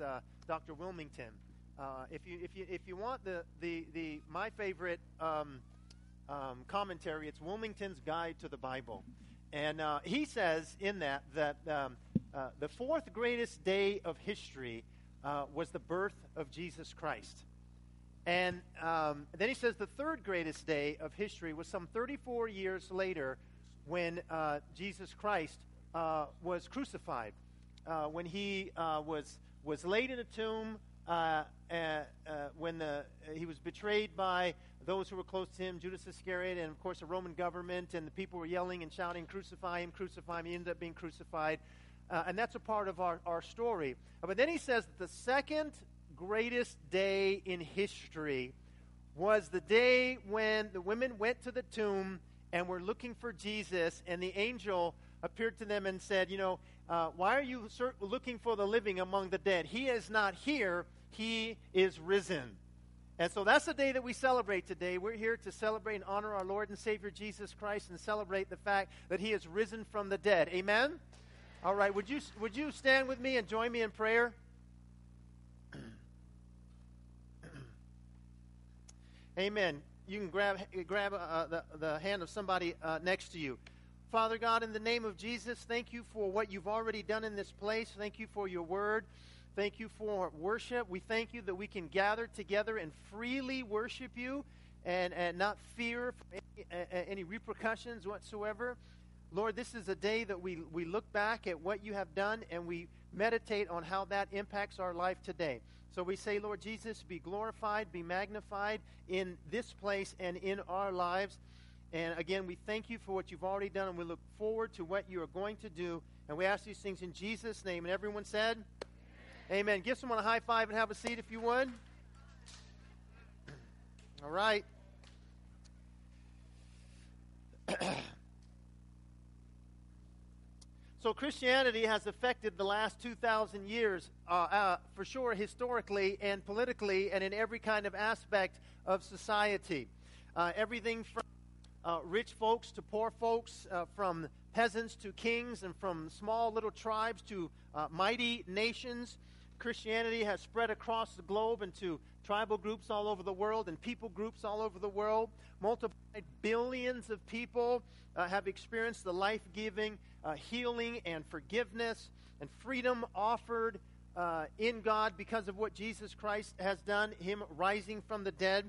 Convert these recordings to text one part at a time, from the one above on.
uh, Dr. Willmington. Uh, if you if you if you want the the, the my favorite um, um, commentary, it's Willmington's Guide to the Bible, and uh, he says in that that um, uh, the fourth greatest day of history uh, was the birth of Jesus Christ. And um, then he says the third greatest day of history was some 34 years later when uh, Jesus Christ uh, was crucified, when he was, was laid in a tomb, uh, uh, when the, he was betrayed by those who were close to him, Judas Iscariot, and of course the Roman government, and the people were yelling and shouting, Crucify him, crucify him. He ended up being crucified. and that's a part of our, our story. but then he says that the second greatest day in history was the day when the women went to the tomb and were looking for Jesus, and the angel appeared to them and said, You know, uh, why are you looking for the living among the dead? He is not here, he is risen. And so that's the day that we celebrate today. We're here to celebrate and honor our Lord and Savior Jesus Christ and celebrate the fact that he is risen from the dead. Amen? All right, would you, would you stand with me and join me in prayer? Amen. You can grab, grab uh, the, the hand of somebody uh, next to you. Father God, in the name of Jesus, thank you for what you've already done in this place. Thank you for your word. Thank you for worship. We thank you that we can gather together and freely worship you and, and not fear any, any repercussions whatsoever. Lord, this is a day that we, we look back at what you have done and we meditate on how that impacts our life today. So we say, Lord Jesus, be glorified, be magnified in this place and in our lives. And again, we thank you for what you've already done, and we look forward to what you are going to do. And we ask these things in Jesus' name. And everyone said, Amen. Amen. Give someone a high five and have a seat if you would. All right. So Christianity has affected the last 2,000 years, uh, uh, for sure, historically and politically, and in every kind of aspect of society. Uh, everything from uh, rich folks to poor folks, uh, from peasants to kings, and from small little tribes to uh, mighty nations. Christianity has spread across the globe into tribal groups all over the world and people groups all over the world. Multiplied billions of people have experienced the life giving uh, healing and forgiveness and freedom offered uh, in God because of what Jesus Christ has done, Him rising from the dead.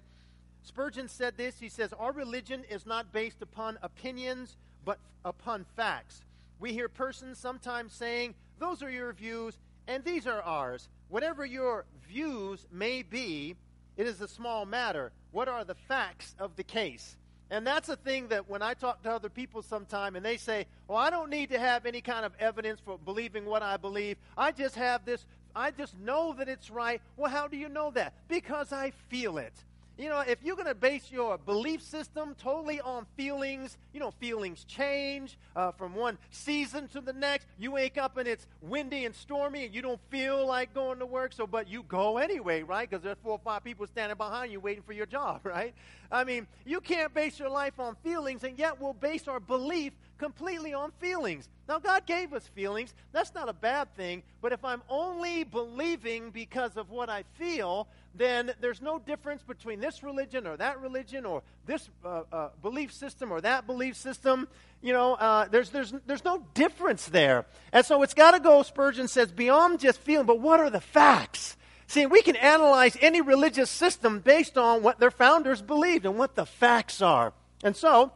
Spurgeon said this He says, Our religion is not based upon opinions, but upon facts. We hear persons sometimes saying, Those are your views, and these are ours. Whatever your views may be, it is a small matter. What are the facts of the case? And that's a thing that when I talk to other people sometime and they say, Well, I don't need to have any kind of evidence for believing what I believe. I just have this, I just know that it's right. Well, how do you know that? Because I feel it. You know, if you're going to base your belief system totally on feelings, you know, feelings change uh, from one season to the next. You wake up and it's windy and stormy and you don't feel like going to work, so but you go anyway, right? Because there's four or five people standing behind you waiting for your job, right? I mean, you can't base your life on feelings, and yet we'll base our belief completely on feelings. Now, God gave us feelings. That's not a bad thing. But if I'm only believing because of what I feel, then there's no difference between this religion or that religion or this uh, uh, belief system or that belief system. You know, uh, there's, there's, there's no difference there. And so it's got to go, Spurgeon says, beyond just feeling, but what are the facts? See, we can analyze any religious system based on what their founders believed and what the facts are. And so,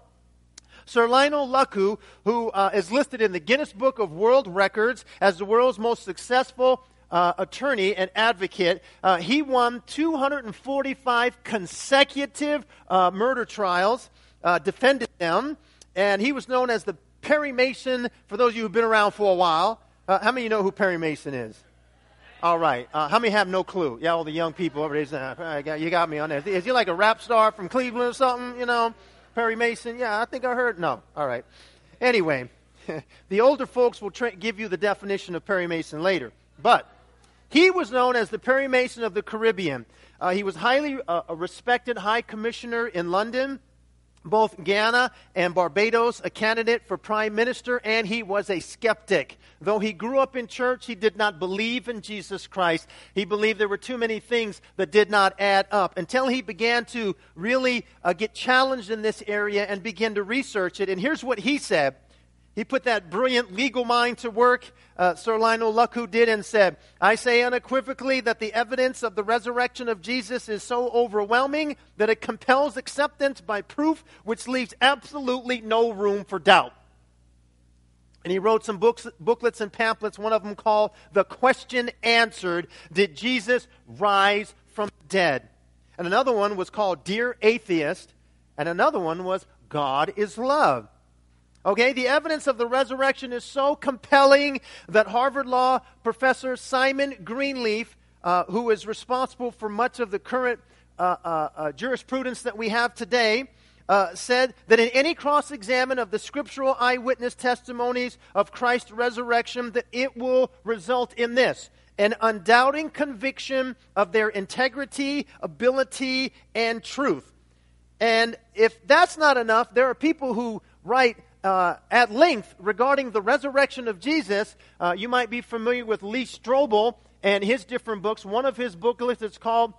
Sir Lionel Luckhoo, who uh, is listed in the Guinness Book of World Records as the world's most successful uh, attorney and advocate. Uh, he won 245 consecutive uh, murder trials, uh, defended them, and he was known as the Perry Mason. For those of you who've been around for a while, uh, how many of you know who Perry Mason is? All right. Uh, how many have no clue? Yeah, all the young people over there. you got me on there. Is he like a rap star from Cleveland or something? You know? Perry Mason? Yeah, I think I heard. No. All right. Anyway, the older folks will tra- give you the definition of Perry Mason later. But he was known as the Perry Mason of the Caribbean. Uh, he was highly uh, a respected high commissioner in London. both Guyana and Barbados a candidate for prime minister, and he was a skeptic. Though he grew up in church, he did not believe in Jesus Christ. He believed there were too many things that did not add up until he began to really uh, get challenged in this area and begin to research it. And here's what he said he put that brilliant legal mind to work, uh, Sir Lionel Luckhoo did, and said, I say unequivocally that the evidence of the resurrection of Jesus is so overwhelming that it compels acceptance by proof which leaves absolutely no room for doubt. And he wrote some books, booklets and pamphlets, one of them called The Question Answered Did Jesus Rise from the Dead? And another one was called Dear Atheist, and another one was God is Love. Okay, the evidence of the resurrection is so compelling that Harvard Law professor Simon Greenleaf, uh, who is responsible for much of the current uh, uh, uh jurisprudence that we have today, uh, said that in any cross examine of the scriptural eyewitness testimonies of Christ's resurrection, that it will result in this an undoubting conviction of their integrity, ability, and truth. And if that's not enough, there are people who write uh, at length regarding the resurrection of Jesus. Uh, you might be familiar with Lee Strobel and his different books. One of his booklets is called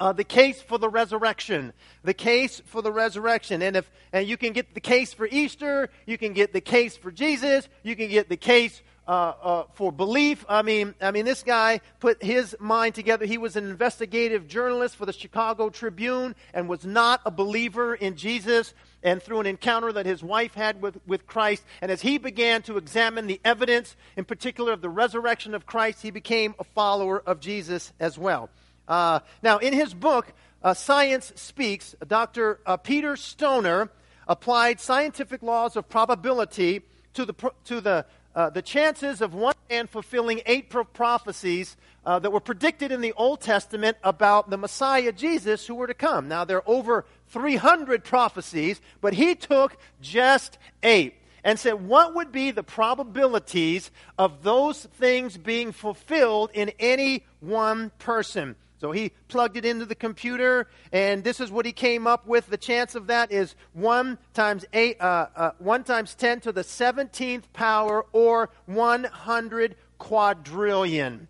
uh, "The Case for the Resurrection." The case for the resurrection, and if and you can get the case for Easter, you can get the case for Jesus, you can get the case uh, uh, for belief. I mean, I mean, this guy put his mind together. He was an investigative journalist for the Chicago Tribune and was not a believer in Jesus. And through an encounter that his wife had with, with Christ, and as he began to examine the evidence, in particular of the resurrection of Christ, he became a follower of Jesus as well. Uh, now, in his book, uh, Science Speaks, Dr. Uh, Peter Stoner applied scientific laws of probability to the, to the uh, the chances of one man fulfilling eight pro- prophecies uh, that were predicted in the Old Testament about the Messiah Jesus who were to come. Now, there are over 300 prophecies, but he took just eight and said, What would be the probabilities of those things being fulfilled in any one person? So he plugged it into the computer, and this is what he came up with. The chance of that is 1 times, eight, uh, uh, 1 times 10 to the 17th power, or 100 quadrillion.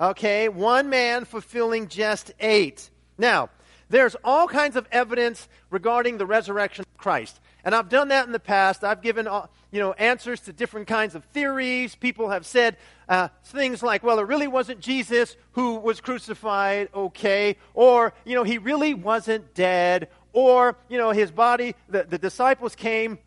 Okay, one man fulfilling just eight. Now, there's all kinds of evidence regarding the resurrection of Christ. And I've done that in the past. I've given uh, you know, answers to different kinds of theories. People have said uh, things like, well, it really wasn't Jesus who was crucified, okay. Or, you know, he really wasn't dead. Or, you know, his body, the, the disciples came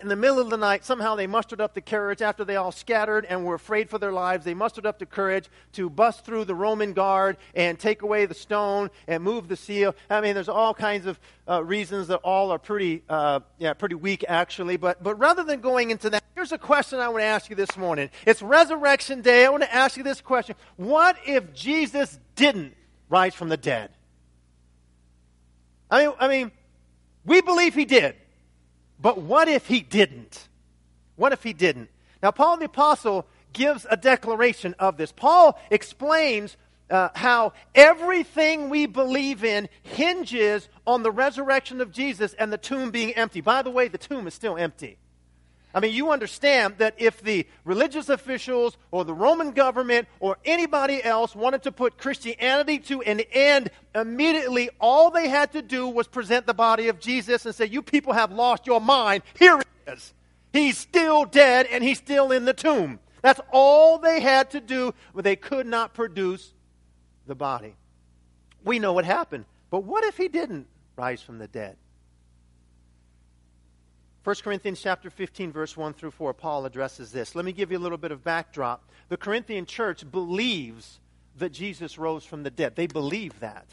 in the middle of the night, somehow they mustered up the courage after they all scattered and were afraid for their lives. They mustered up the courage to bust through the Roman guard and take away the stone and move the seal. I mean, there's all kinds of uh, reasons that all are pretty, uh, yeah, pretty weak actually. But, but rather than going into that, here's a question I want to ask you this morning. It's Resurrection Day. I want to ask you this question: What if Jesus didn't rise from the dead? I mean, I mean, we believe he did. But what if he didn't? What if he didn't? Now, Paul the Apostle gives a declaration of this. Paul explains uh, how everything we believe in hinges on the resurrection of Jesus and the tomb being empty. By the way, the tomb is still empty. I mean, you understand that if the religious officials or the Roman government or anybody else wanted to put Christianity to an end immediately, all they had to do was present the body of Jesus and say, You people have lost your mind. Here he is. He's still dead and he's still in the tomb. That's all they had to do, but they could not produce the body. We know what happened. But what if he didn't rise from the dead? 1 Corinthians chapter 15 verse 1 through 4 Paul addresses this. Let me give you a little bit of backdrop. The Corinthian church believes that Jesus rose from the dead. They believe that.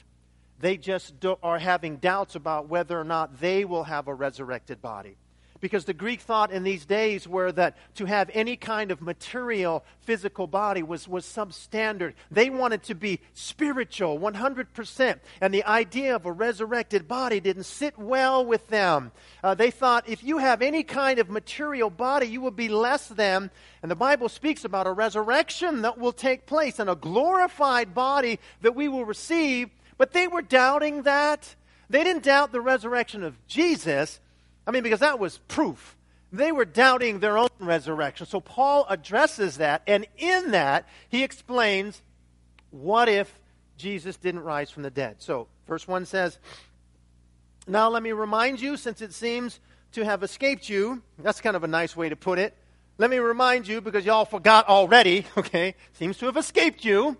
They just are having doubts about whether or not they will have a resurrected body. Because the Greek thought in these days were that to have any kind of material physical body was, was substandard. They wanted to be spiritual, 100%. And the idea of a resurrected body didn't sit well with them. Uh, they thought if you have any kind of material body, you will be less than. And the Bible speaks about a resurrection that will take place and a glorified body that we will receive. But they were doubting that. They didn't doubt the resurrection of Jesus. I mean, because that was proof. They were doubting their own resurrection. So Paul addresses that, and in that, he explains what if Jesus didn't rise from the dead. So, verse 1 says, Now let me remind you, since it seems to have escaped you, that's kind of a nice way to put it. Let me remind you, because y'all forgot already, okay, seems to have escaped you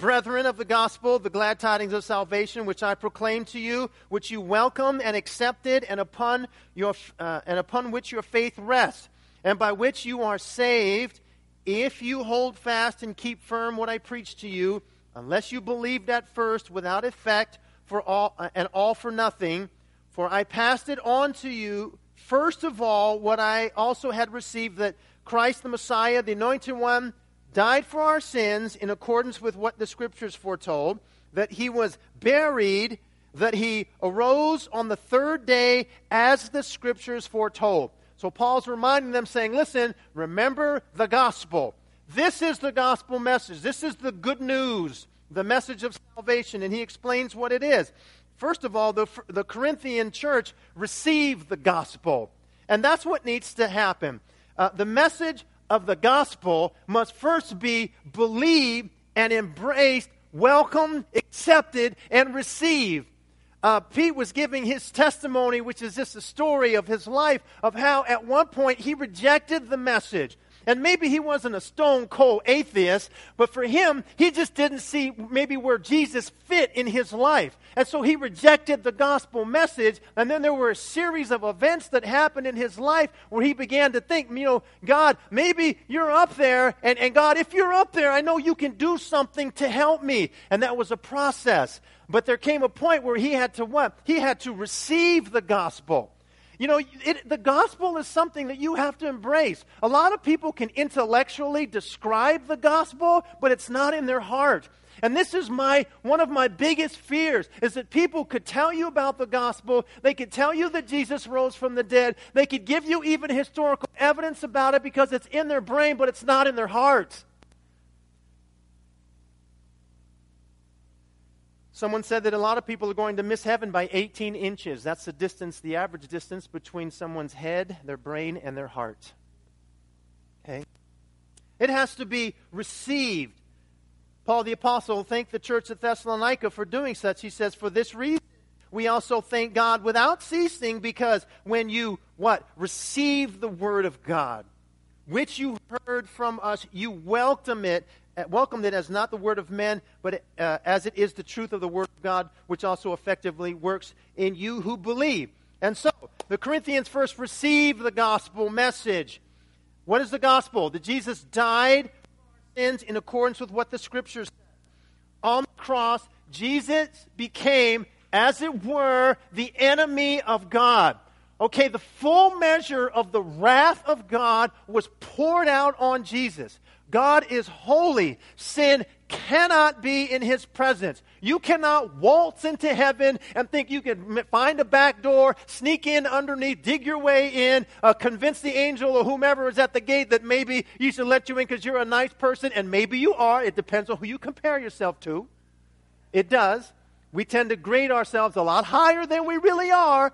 brethren of the gospel, the glad tidings of salvation, which I proclaim to you, which you welcome and accepted, and upon, your, uh, and upon which your faith rests, and by which you are saved, if you hold fast and keep firm what I preach to you, unless you believed at first without effect for all, uh, and all for nothing. For I passed it on to you, first of all, what I also had received that Christ the Messiah, the Anointed One, died for our sins in accordance with what the Scriptures foretold, that he was buried, that he arose on the third day as the Scriptures foretold. So Paul's reminding them, saying, Listen, remember the gospel. This is the gospel message. This is the good news, the message of salvation. And he explains what it is. First of all, the, the Corinthian church received the gospel. And that's what needs to happen. Uh, the message of the gospel must first be believed and embraced, welcomed, accepted, and received. Uh, Pete was giving his testimony, which is just a story of his life, of how at one point he rejected the message. And maybe he wasn't a stone cold atheist, but for him, he just didn't see maybe where Jesus fit in his life. And so he rejected the gospel message. And then there were a series of events that happened in his life where he began to think, you know, God, maybe you're up there. And, and God, if you're up there, I know you can do something to help me. And that was a process. But there came a point where he had to what? He had to receive the gospel. You know, it, the gospel is something that you have to embrace. A lot of people can intellectually describe the gospel, but it's not in their heart. And this is my one of my biggest fears is that people could tell you about the gospel, they could tell you that Jesus rose from the dead, they could give you even historical evidence about it because it's in their brain but it's not in their heart. Someone said that a lot of people are going to miss heaven by 18 inches. That's the distance, the average distance between someone's head, their brain, and their heart. Okay? It has to be received. Paul the Apostle thanked the church at Thessalonica for doing such. He says, For this reason, we also thank God without ceasing, because when you, what? Receive the word of God, which you heard from us, you welcome it welcomed it as not the word of men, but uh, as it is the truth of the word of God, which also effectively works in you who believe. And so, the Corinthians first receive the gospel message. What is the gospel? That Jesus died sins in accordance with what the scriptures say. On the cross, Jesus became, as it were, the enemy of God. Okay, the full measure of the wrath of God was poured out on Jesus. God is holy. Sin cannot be in his presence. You cannot waltz into heaven and think you can find a back door, sneak in underneath, dig your way in, uh, convince the angel or whomever is at the gate that maybe you should let you in because you're a nice person, and maybe you are. It depends on who you compare yourself to. It does. We tend to grade ourselves a lot higher than we really are.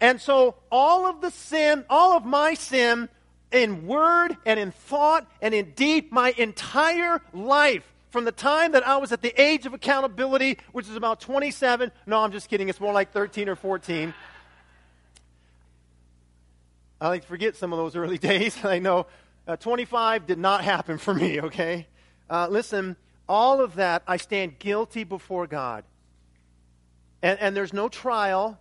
And so all of the sin, all of my sin in word and in thought and in deed my entire life from the time that I was at the age of accountability, which is about 27. No, I'm just kidding. It's more like 13 or 14. I like to forget some of those early days. I know uh, 25 did not happen for me, okay? Uh, listen, all of that, I stand guilty before God. And, and there's no trial.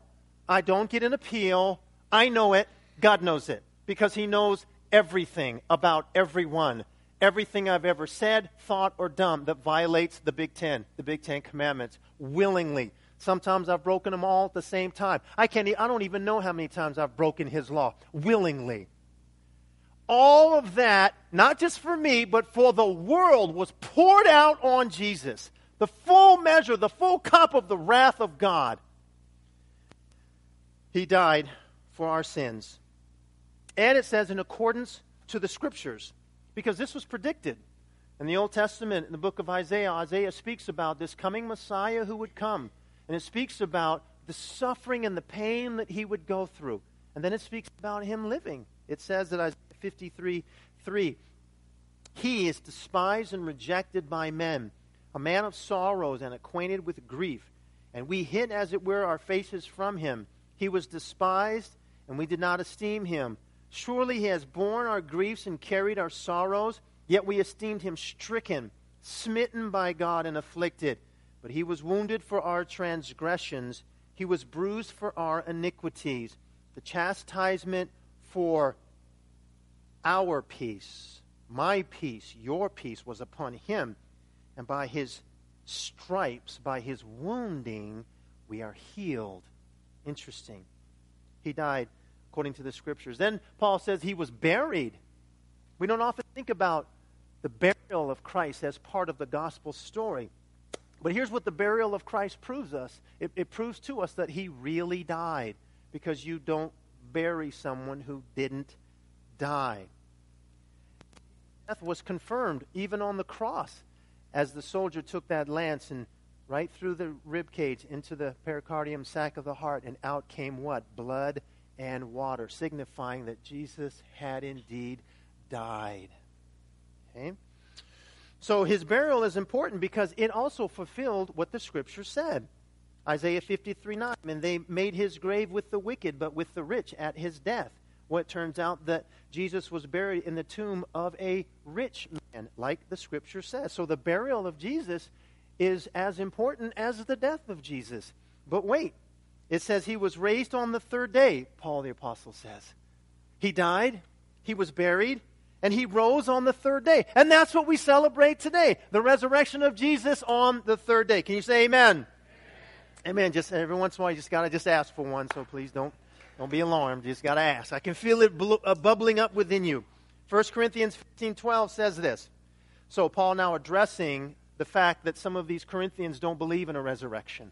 I don't get an appeal. I know it. God knows it because He knows everything about everyone, everything I've ever said, thought, or done that violates the Big Ten, the Big Ten Commandments, willingly. Sometimes I've broken them all at the same time. I can't. I don't even know how many times I've broken His law willingly. All of that, not just for me, but for the world, was poured out on Jesus. The full measure, the full cup of the wrath of God. He died for our sins. And it says in accordance to the scriptures, because this was predicted. In the Old Testament, in the book of Isaiah, Isaiah speaks about this coming Messiah who would come. and it speaks about the suffering and the pain that he would go through. And then it speaks about him living. It says that Isaiah 53 3. He is despised and rejected by men, a man of sorrows and acquainted with grief. And we hid, as it were, our faces from him. He was despised, and we did not esteem him. Surely he has borne our griefs and carried our sorrows, yet we esteemed him stricken, smitten by God, and afflicted. But he was wounded for our transgressions, he was bruised for our iniquities. The chastisement for our peace, my peace, your peace, was upon him, and by his stripes, by his wounding, we are healed. Interesting. He died according to the scriptures. Then Paul says he was buried. We don't often think about the burial of Christ as part of the gospel story. But here's what the burial of Christ proves us it, it proves to us that he really died because you don't bury someone who didn't die. Death was confirmed even on the cross as the soldier took that lance and right through the rib cage into the pericardium sac of the heart, and out came what? Blood and water, signifying that Jesus had indeed died. Okay? So his burial is important because it also fulfilled what the scripture said. Isaiah 53 9. And they made his grave with the wicked, but with the rich at his death. Well, it turns out that Jesus was buried in the tomb of a rich man, like the scripture says. So the burial of Jesus is as important as the death of Jesus. But wait, it says he was raised on the third day, Paul the Apostle says. He died, he was buried, and he rose on the third day. And that's what we celebrate today the resurrection of Jesus on the third day. Can you say amen? Amen. amen. Just every once in a while, you just got to just ask for one, so please don't don't be alarmed. You just got to ask. I can feel it bl- uh, bubbling up within you. 1 Corinthians 15:12 says this. So Paul now addressing the fact that some of these Corinthians don't believe in a resurrection.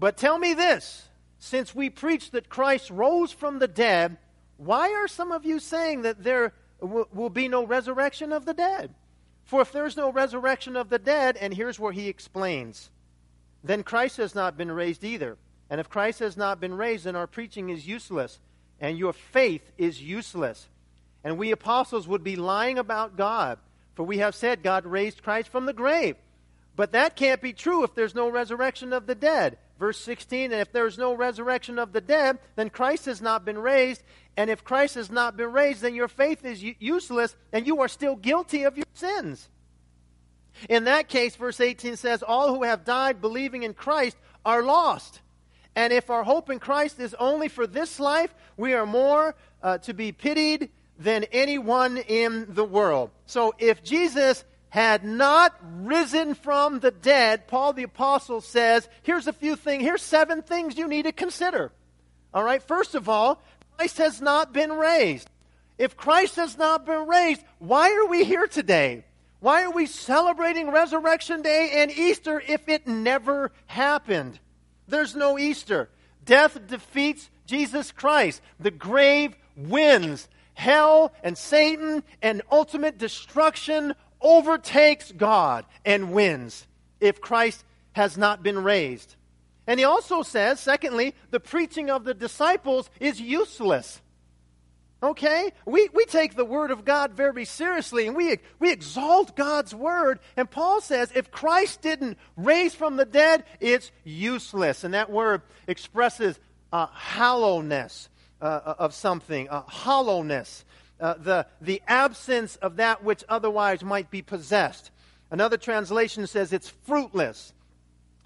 But tell me this, since we preach that Christ rose from the dead, why are some of you saying that there w- will be no resurrection of the dead? For if there's no resurrection of the dead, and here's where he explains, then Christ has not been raised either. And if Christ has not been raised, then our preaching is useless, and your faith is useless. And we apostles would be lying about God, for we have said God raised Christ from the grave. But that can't be true if there's no resurrection of the dead. Verse 16, and if there's no resurrection of the dead, then Christ has not been raised. And if Christ has not been raised, then your faith is useless, and you are still guilty of your sins. In that case, verse 18 says, All who have died believing in Christ are lost. And if our hope in Christ is only for this life, we are more uh, to be pitied than anyone in the world. So if Jesus had not risen from the dead, Paul the Apostle says, here's a few things, here's seven things you need to consider. All right, first of all, Christ has not been raised. If Christ has not been raised, why are we here today? Why are we celebrating Resurrection Day and Easter if it never happened? There's no Easter. Death defeats Jesus Christ. The grave wins. Hell and Satan and ultimate destruction overtakes God and wins if Christ has not been raised. And he also says, secondly, the preaching of the disciples is useless. Okay? We, we take the Word of God very seriously and we, we exalt God's Word. And Paul says if Christ didn't raise from the dead, it's useless. And that word expresses uh, hollowness uh, of something, uh, hollowness, uh, the, the absence of that which otherwise might be possessed. Another translation says it's fruitless.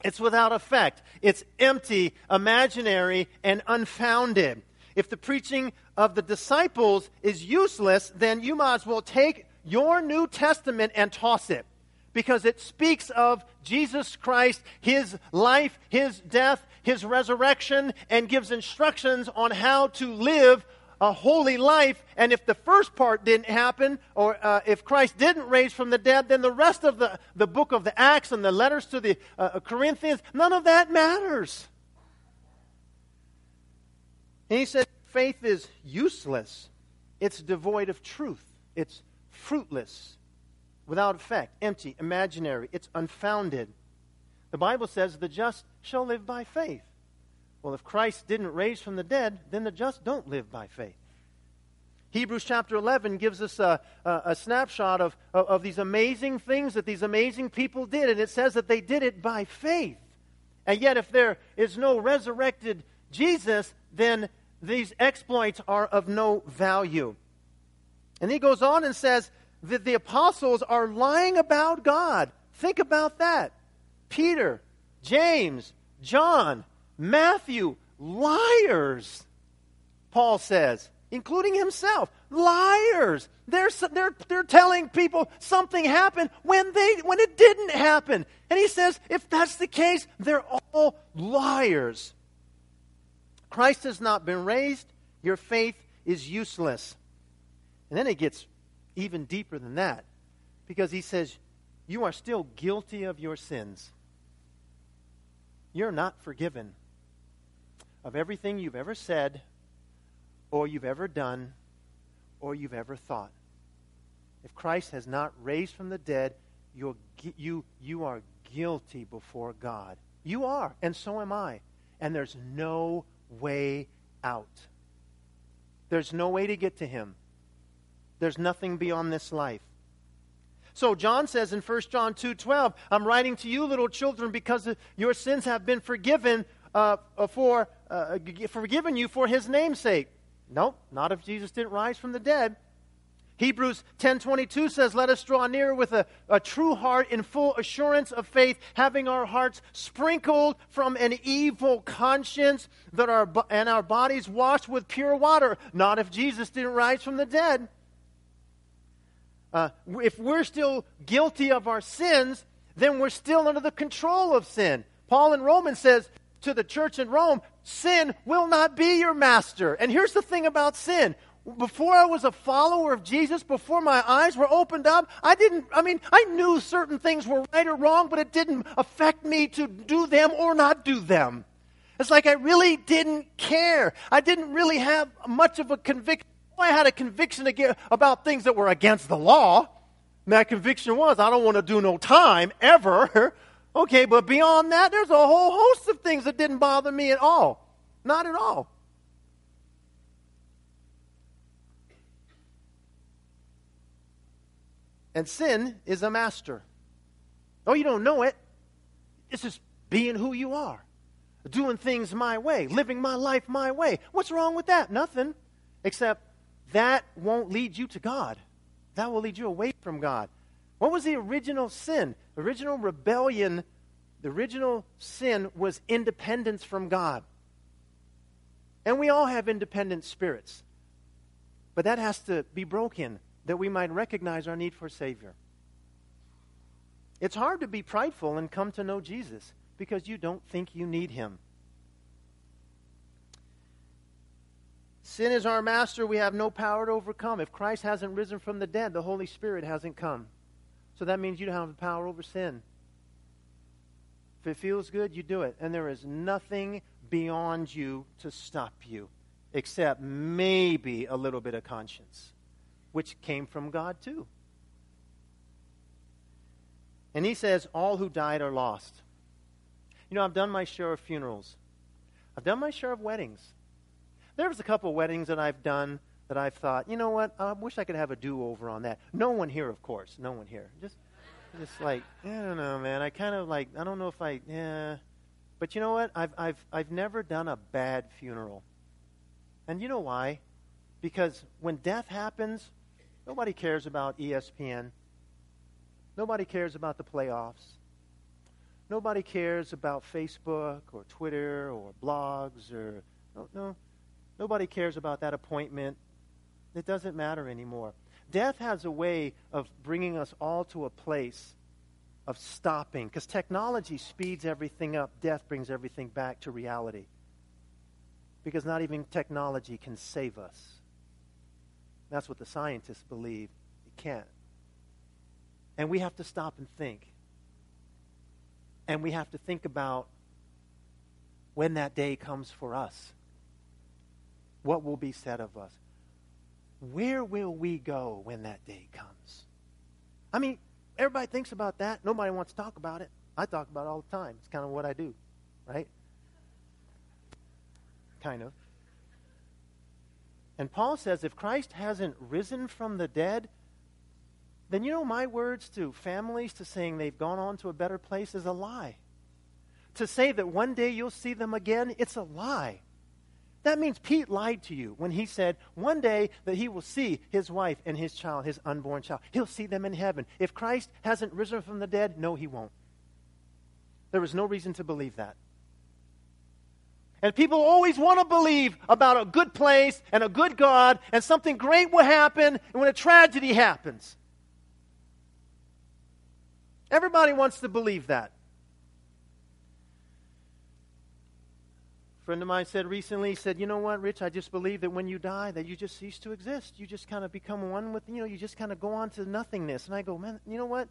It's without effect. It's empty, imaginary, and unfounded. If the preaching of the disciples is useless, then you might as well take your New Testament and toss it. Because it speaks of Jesus Christ, his life, his death, his resurrection, and gives instructions on how to live a holy life. And if the first part didn't happen, or uh, if Christ didn't raise from the dead, then the rest of the, the book of the Acts and the letters to the uh, Corinthians, none of that matters. And he said, faith is useless. It's devoid of truth. It's fruitless, without effect, empty, imaginary. It's unfounded. The Bible says the just shall live by faith. Well, if Christ didn't raise from the dead, then the just don't live by faith. Hebrews chapter 11 gives us a, a, a snapshot of, of, of these amazing things that these amazing people did, and it says that they did it by faith. And yet, if there is no resurrected Jesus, then these exploits are of no value. And he goes on and says that the apostles are lying about God. Think about that. Peter, James, John, Matthew, liars, Paul says including himself. Liars. They're, they're, they're telling people something happened when, they, when it didn't happen. And he says, if that's the case, they're all liars. Christ has not been raised. Your faith is useless. And then it gets even deeper than that because he says, You are still guilty of your sins. You're not forgiven of everything you've ever said or you've ever done or you've ever thought. If Christ has not raised from the dead, you're, you, you are guilty before God. You are, and so am I. And there's no way out. There's no way to get to Him. There's nothing beyond this life. So John says in 1 John 2:12, "I'm writing to you, little children, because your sins have been forgiven uh, for uh, forgiven you for His name's sake." Nope, not if Jesus didn't rise from the dead. Hebrews 10:22 says, "Let us draw near with a, a true heart in full assurance of faith, having our hearts sprinkled from an evil conscience, that our and our bodies washed with pure water." Not if Jesus didn't rise from the dead. Uh, if we're still guilty of our sins, then we're still under the control of sin. Paul in Romans says, to the church in Rome, sin will not be your master. And here's the thing about sin. Before I was a follower of Jesus, before my eyes were opened up, I didn't, I mean, I knew certain things were right or wrong, but it didn't affect me to do them or not do them. It's like I really didn't care. I didn't really have much of a conviction. I had a conviction about things that were against the law. And that conviction was, I don't want to do no time ever. Okay, but beyond that, there's a whole host of things that didn't bother me at all. Not at all. And sin is a master. Oh, you don't know it. It's just being who you are, doing things my way, living my life my way. What's wrong with that? Nothing. Except that won't lead you to God. That will lead you away from God. What was the original sin? Original rebellion, the original sin was independence from God. And we all have independent spirits. But that has to be broken that we might recognize our need for a Savior. It's hard to be prideful and come to know Jesus because you don't think you need Him. Sin is our master. We have no power to overcome. If Christ hasn't risen from the dead, the Holy Spirit hasn't come. So that means you don't have the power over sin. If it feels good, you do it. And there is nothing beyond you to stop you, except maybe a little bit of conscience, which came from God too. And he says, All who died are lost. You know, I've done my share of funerals, I've done my share of weddings. There was a couple of weddings that I've done that I've thought, you know what, I wish I could have a do over on that. No one here, of course. No one here. Just, just like, I don't know, man. I kind of like, I don't know if I, yeah. But you know what? I've, I've, I've never done a bad funeral. And you know why? Because when death happens, nobody cares about ESPN. Nobody cares about the playoffs. Nobody cares about Facebook or Twitter or blogs or no, no. Nobody cares about that appointment it doesn't matter anymore. Death has a way of bringing us all to a place of stopping because technology speeds everything up. Death brings everything back to reality. Because not even technology can save us. That's what the scientists believe. It can't. And we have to stop and think. And we have to think about when that day comes for us. What will be said of us? Where will we go when that day comes? I mean, everybody thinks about that. Nobody wants to talk about it. I talk about it all the time. It's kind of what I do, right? Kind of. And Paul says if Christ hasn't risen from the dead, then you know my words to families to saying they've gone on to a better place is a lie. To say that one day you'll see them again, it's a lie. That means Pete lied to you when he said one day that he will see his wife and his child, his unborn child. He'll see them in heaven. If Christ hasn't risen from the dead, no, he won't. There is no reason to believe that. And people always want to believe about a good place and a good God, and something great will happen when a tragedy happens. Everybody wants to believe that. A friend of mine said recently, he said, You know what, Rich? I just believe that when you die, that you just cease to exist. You just kind of become one with, you know, you just kind of go on to nothingness. And I go, Man, you know what?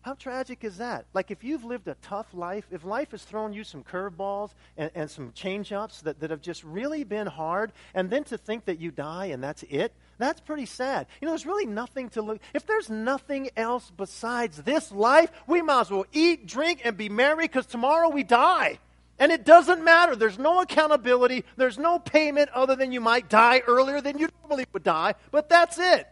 How tragic is that? Like, if you've lived a tough life, if life has thrown you some curveballs and, and some change ups that, that have just really been hard, and then to think that you die and that's it, that's pretty sad. You know, there's really nothing to look. If there's nothing else besides this life, we might as well eat, drink, and be merry because tomorrow we die. And it doesn't matter. There's no accountability. There's no payment other than you might die earlier than you normally would die, but that's it.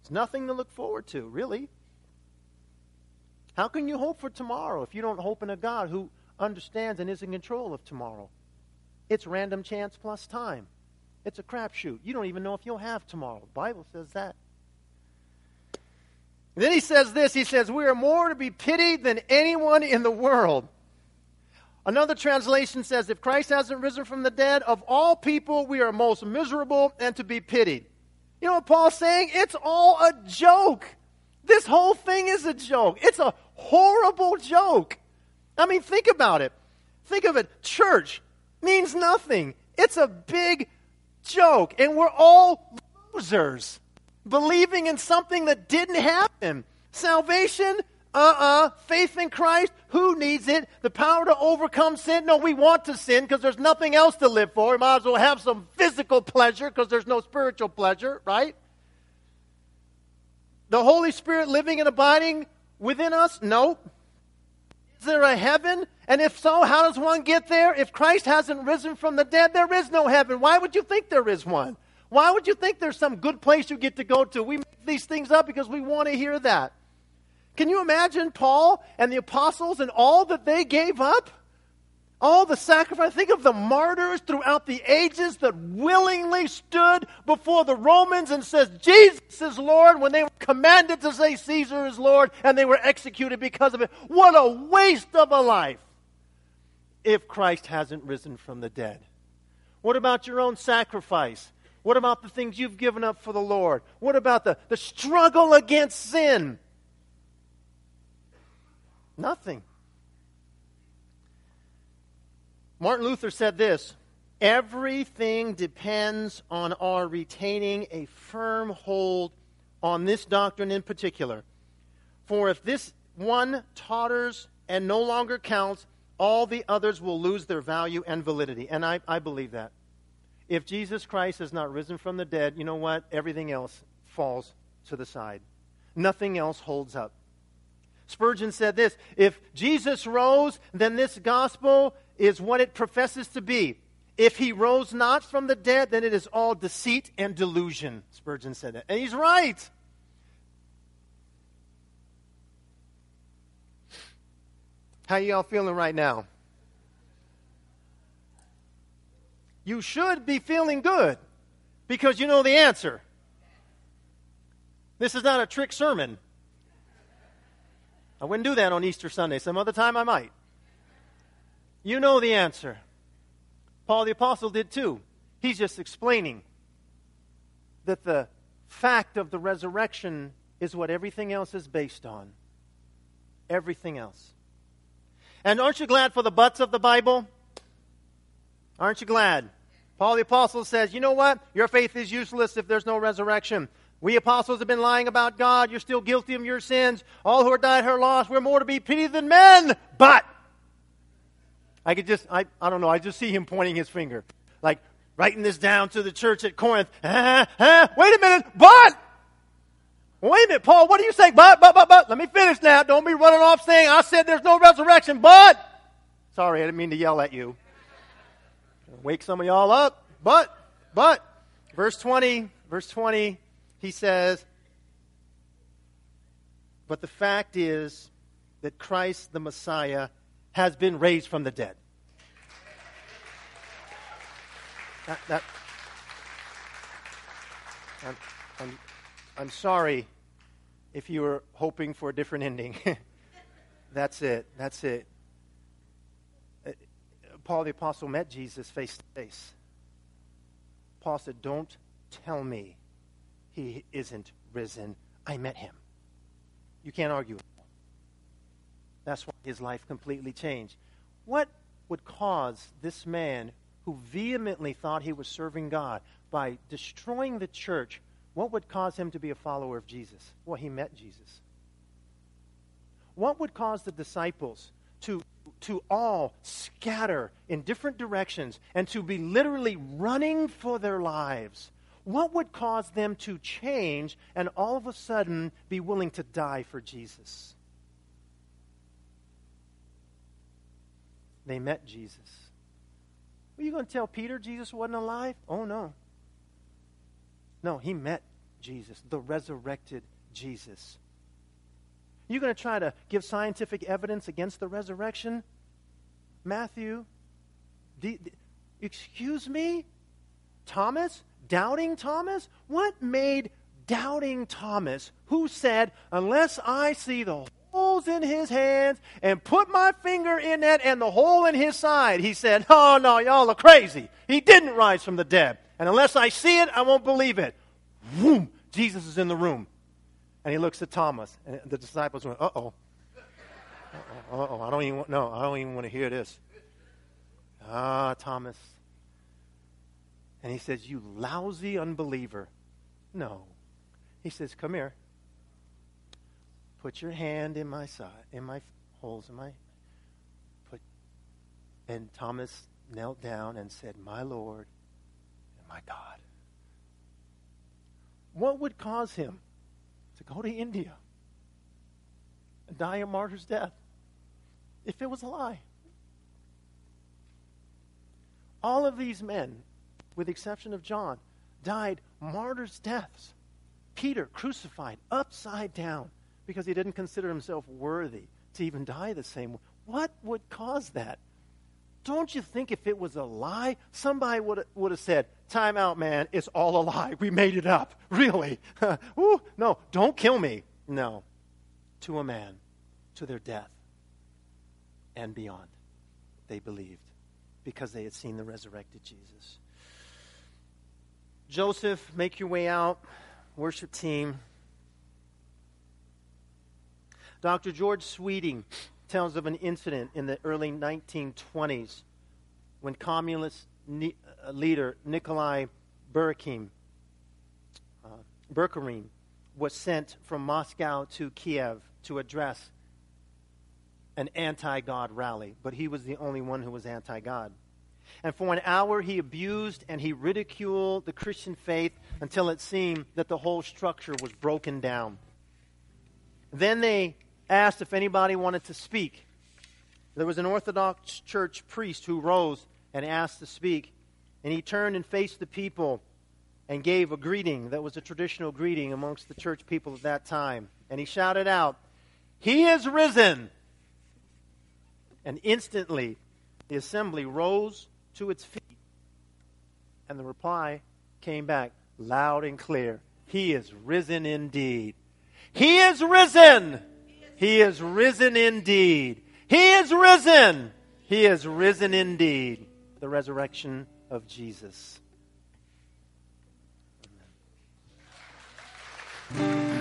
It's nothing to look forward to, really. How can you hope for tomorrow if you don't hope in a God who understands and is in control of tomorrow? It's random chance plus time. It's a crapshoot. You don't even know if you'll have tomorrow. The Bible says that. And then he says this he says, We are more to be pitied than anyone in the world. Another translation says, If Christ hasn't risen from the dead, of all people, we are most miserable and to be pitied. You know what Paul's saying? It's all a joke. This whole thing is a joke. It's a horrible joke. I mean, think about it. Think of it. Church means nothing. It's a big joke. And we're all losers believing in something that didn't happen. Salvation uh-uh. Faith in Christ, who needs it? The power to overcome sin? No, we want to sin because there's nothing else to live for. We might as well have some physical pleasure because there's no spiritual pleasure, right? The Holy Spirit living and abiding within us? No. Is there a heaven? And if so, how does one get there? If Christ hasn't risen from the dead, there is no heaven. Why would you think there is one? Why would you think there's some good place you get to go to? We make these things up because we want to hear that. Can you imagine Paul and the apostles and all that they gave up? All the sacrifice. Think of the martyrs throughout the ages that willingly stood before the Romans and says, Jesus is Lord, when they were commanded to say Caesar is Lord and they were executed because of it. What a waste of a life if Christ hasn't risen from the dead. What about your own sacrifice? What about the things you've given up for the Lord? What about the, the struggle against sin? Nothing. Martin Luther said this Everything depends on our retaining a firm hold on this doctrine in particular. For if this one totters and no longer counts, all the others will lose their value and validity. And I, I believe that. If Jesus Christ has not risen from the dead, you know what? Everything else falls to the side. Nothing else holds up. Spurgeon said this If Jesus rose, then this gospel is what it professes to be. If he rose not from the dead, then it is all deceit and delusion. Spurgeon said that. And he's right. How y'all feeling right now? You should be feeling good because you know the answer. This is not a trick sermon. I wouldn't do that on Easter Sunday. Some other time I might. You know the answer. Paul the Apostle did too. He's just explaining that the fact of the resurrection is what everything else is based on. Everything else. And aren't you glad for the buts of the Bible? Aren't you glad? Paul the Apostle says, you know what? Your faith is useless if there's no resurrection. We apostles have been lying about God. You're still guilty of your sins. All who are died are lost. We're more to be pitied than men. But I could just, I, I don't know, I just see him pointing his finger. Like writing this down to the church at Corinth. Ah, ah, wait a minute, but Wait a minute, Paul, what do you say? But, but, but, but. Let me finish now. Don't be running off saying, I said there's no resurrection, but. Sorry, I didn't mean to yell at you. Wake some of y'all up. But, but. Verse 20, verse 20, he says, But the fact is that Christ the Messiah has been raised from the dead. That, that, I'm, I'm, I'm sorry if you were hoping for a different ending. That's it. That's it. Paul the Apostle met Jesus face to face. Paul said, Don't tell me he isn't risen. I met him. You can't argue. That's why his life completely changed. What would cause this man who vehemently thought he was serving God by destroying the church what would cause him to be a follower of Jesus? Well, he met Jesus. What would cause the disciples to, to all scatter in different directions and to be literally running for their lives? What would cause them to change and all of a sudden be willing to die for Jesus? They met Jesus. Were you going to tell Peter Jesus wasn't alive? Oh, no. No, he met Jesus, the resurrected Jesus. You going to try to give scientific evidence against the resurrection? Matthew, d- d- excuse me? Thomas? Doubting Thomas? What made doubting Thomas, who said, Unless I see the holes in his hands and put my finger in that and the hole in his side, he said, Oh, no, y'all are crazy. He didn't rise from the dead. And unless I see it, I won't believe it. Boom! Jesus is in the room. And he looks at Thomas, and the disciples went, uh oh. Uh oh. I don't even want, no, I don't even want to hear this. Ah, Thomas. And he says, You lousy unbeliever. No. He says, Come here. Put your hand in my side, in my holes in my put and Thomas knelt down and said, My Lord and my God. What would cause him to go to India and die a martyr's death if it was a lie? All of these men, with the exception of John, died martyrs' deaths. Peter crucified upside down because he didn't consider himself worthy to even die the same way. What would cause that? Don't you think if it was a lie, somebody would would have said, "Time out, man. It's all a lie. We made it up. Really? Ooh, no, don't kill me." No. To a man, to their death and beyond. They believed because they had seen the resurrected Jesus. Joseph, make your way out. Worship team. Dr. George Sweeting tells of an incident in the early 1920s when communist leader Nikolai Bukharin, uh, was sent from Moscow to Kiev to address an anti God rally, but he was the only one who was anti God. And for an hour, he abused and he ridiculed the Christian faith until it seemed that the whole structure was broken down. Then they asked if anybody wanted to speak. There was an Orthodox church priest who rose and asked to speak, and he turned and faced the people and gave a greeting that was a traditional greeting amongst the church people at that time. And he shouted out, He is risen! And instantly, the assembly rose to its feet, and the reply came back loud and clear He is risen indeed. He is risen! He is risen indeed. He is risen. He is risen indeed. The resurrection of Jesus. Amen.